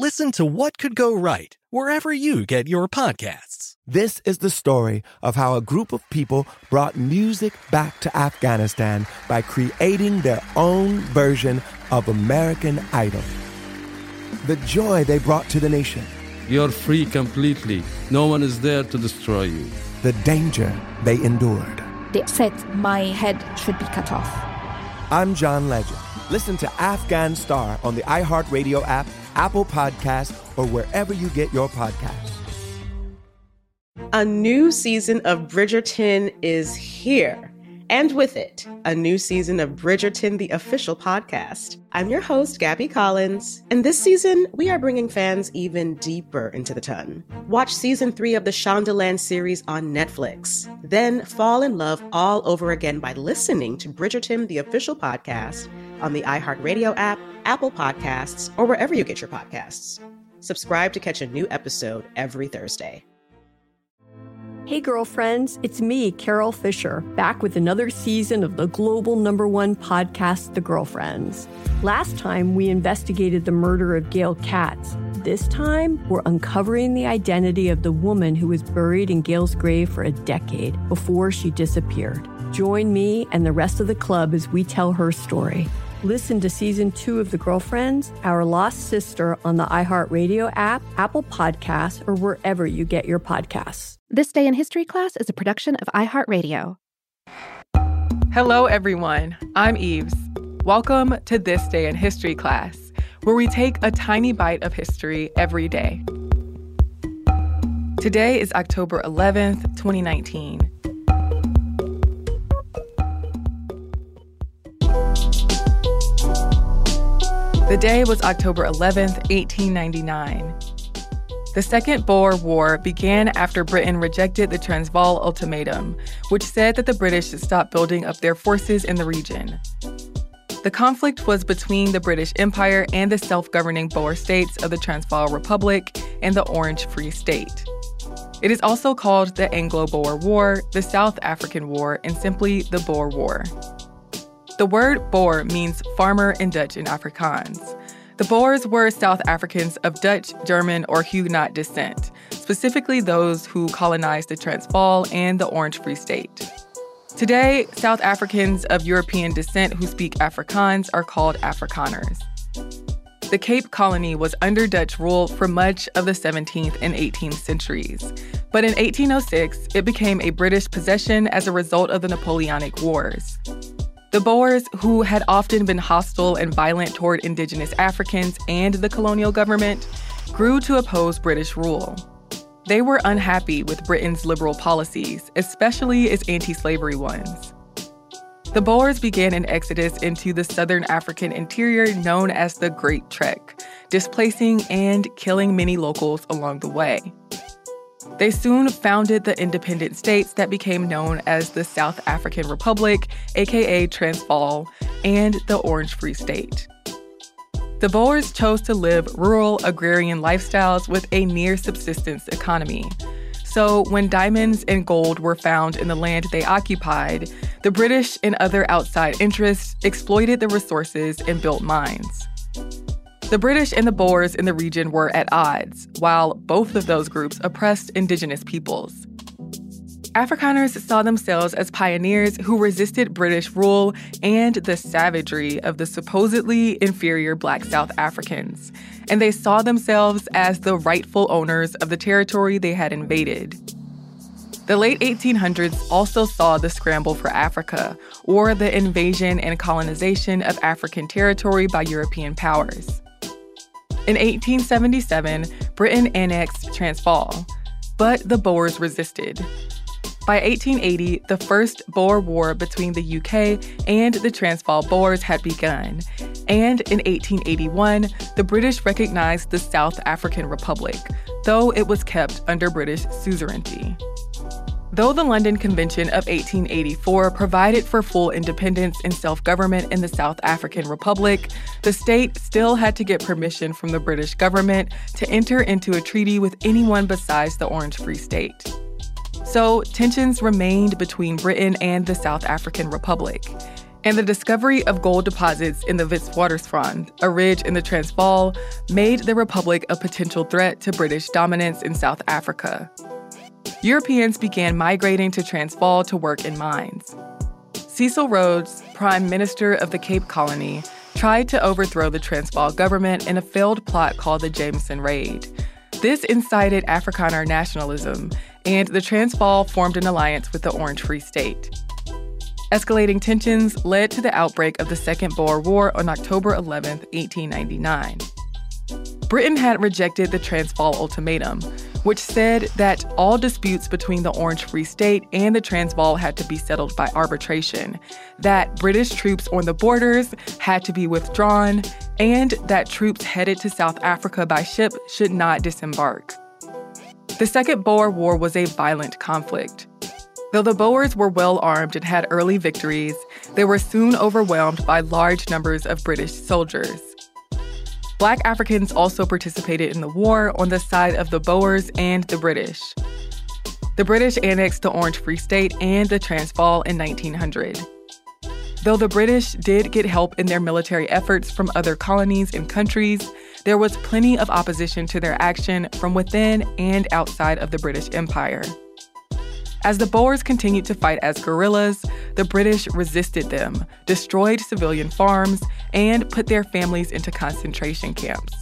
listen to What Could Go Right wherever you get your podcasts. This is the story of how a group of people brought music back to Afghanistan by creating their own version of American Idol. The joy they brought to the nation. You're free completely. No one is there to destroy you. The danger they endured. They said my head should be cut off. I'm John Legend. Listen to Afghan Star on the iHeartRadio app, Apple Podcasts, or wherever you get your podcasts. A new season of Bridgerton is here. And with it, a new season of Bridgerton, the official podcast. I'm your host, Gabby Collins, and this season, we are bringing fans even deeper into the ton. Watch season three of the Shondaland series on Netflix. Then fall in love all over again by listening to Bridgerton, the official podcast, on the iHeartRadio app, Apple Podcasts, or wherever you get your podcasts. Subscribe to catch a new episode every Thursday. Hey, girlfriends, it's me, Carole Fisher, back with another season of the global number one podcast, The Girlfriends. Last time, we investigated the murder of Gail Katz. This time, we're uncovering the identity of the woman who was buried in Gail's grave for a decade before she disappeared. Join me and the rest of the club as we tell her story. Listen to season two of The Girlfriends, Our Lost Sister on the iHeartRadio app, Apple Podcasts, or wherever you get your podcasts. This Day in History class is a production of iHeartRadio. Hello, everyone. I'm Eves. Welcome to This Day in History class, where we take a tiny bite of history every day. Today is October 11th, 2019. The day was October 11, 1899. The Second Boer War began after Britain rejected the Transvaal Ultimatum, which said that the British should stop building up their forces in the region. The conflict was between the British Empire and the self governing Boer states of the Transvaal Republic and the Orange Free State. It is also called the Anglo Boer War, the South African War, and simply the Boer War. The word Boer means farmer in Dutch and Afrikaans. The Boers were South Africans of Dutch, German, or Huguenot descent, specifically those who colonized the Transvaal and the Orange Free State. Today, South Africans of European descent who speak Afrikaans are called Afrikaners. The Cape Colony was under Dutch rule for much of the 17th and 18th centuries. But in 1806, it became a British possession as a result of the Napoleonic Wars. The Boers, who had often been hostile and violent toward indigenous Africans and the colonial government, grew to oppose British rule. They were unhappy with Britain's liberal policies, especially its anti slavery ones. The Boers began an exodus into the southern African interior known as the Great Trek, displacing and killing many locals along the way. They soon founded the independent states that became known as the South African Republic, aka Transvaal, and the Orange Free State. The Boers chose to live rural agrarian lifestyles with a near subsistence economy. So, when diamonds and gold were found in the land they occupied, the British and other outside interests exploited the resources and built mines. The British and the Boers in the region were at odds, while both of those groups oppressed indigenous peoples. Afrikaners saw themselves as pioneers who resisted British rule and the savagery of the supposedly inferior black South Africans, and they saw themselves as the rightful owners of the territory they had invaded. The late 1800s also saw the scramble for Africa, or the invasion and colonization of African territory by European powers. In 1877, Britain annexed Transvaal, but the Boers resisted. By 1880, the first Boer War between the UK and the Transvaal Boers had begun, and in 1881, the British recognized the South African Republic, though it was kept under British suzerainty. Though the London Convention of 1884 provided for full independence and self government in the South African Republic, the state still had to get permission from the British government to enter into a treaty with anyone besides the Orange Free State. So tensions remained between Britain and the South African Republic. And the discovery of gold deposits in the Witwatersrand, a ridge in the Transvaal, made the Republic a potential threat to British dominance in South Africa. Europeans began migrating to Transvaal to work in mines. Cecil Rhodes, Prime Minister of the Cape Colony, tried to overthrow the Transvaal government in a failed plot called the Jameson Raid. This incited Afrikaner nationalism, and the Transvaal formed an alliance with the Orange Free State. Escalating tensions led to the outbreak of the Second Boer War on October 11, 1899. Britain had rejected the Transvaal Ultimatum, which said that all disputes between the Orange Free State and the Transvaal had to be settled by arbitration, that British troops on the borders had to be withdrawn, and that troops headed to South Africa by ship should not disembark. The Second Boer War was a violent conflict. Though the Boers were well armed and had early victories, they were soon overwhelmed by large numbers of British soldiers. Black Africans also participated in the war on the side of the Boers and the British. The British annexed the Orange Free State and the Transvaal in 1900. Though the British did get help in their military efforts from other colonies and countries, there was plenty of opposition to their action from within and outside of the British Empire. As the Boers continued to fight as guerrillas, the British resisted them, destroyed civilian farms, and put their families into concentration camps.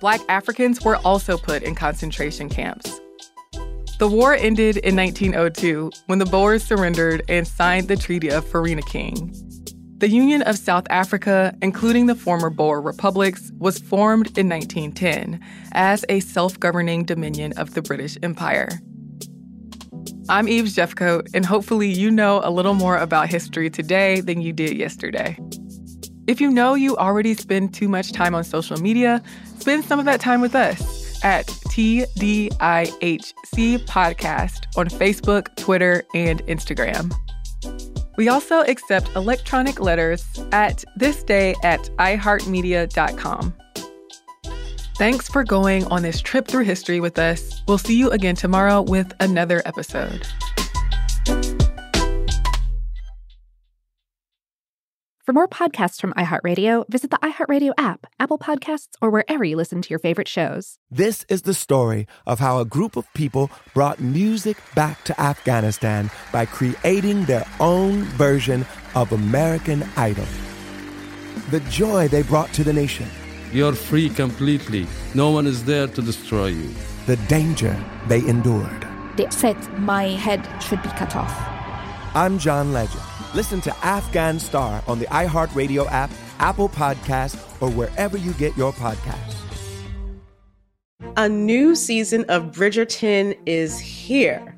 Black Africans were also put in concentration camps. The war ended in 1902 when the Boers surrendered and signed the Treaty of Vereeniging. The Union of South Africa, including the former Boer republics, was formed in 1910 as a self governing dominion of the British Empire. I'm Eves Jeffcoat, and hopefully, you know a little more about history today than you did yesterday. If you know you already spend too much time on social media, spend some of that time with us at TDIHC Podcast on Facebook, Twitter, and Instagram. We also accept electronic letters at thisday at iheartmedia.com. Thanks for going on this trip through history with us. We'll see you again tomorrow with another episode. For more podcasts from iHeartRadio, visit the iHeartRadio app, Apple Podcasts, or wherever you listen to your favorite shows. This is the story of how a group of people brought music back to Afghanistan by creating their own version of American Idol. The joy they brought to the nation. You're free completely. No one is there to destroy you. The danger they endured. They said my head should be cut off. I'm John Legend. Listen to Afghan Star on the iHeartRadio app, Apple Podcasts, or wherever you get your podcasts. A new season of Bridgerton is here.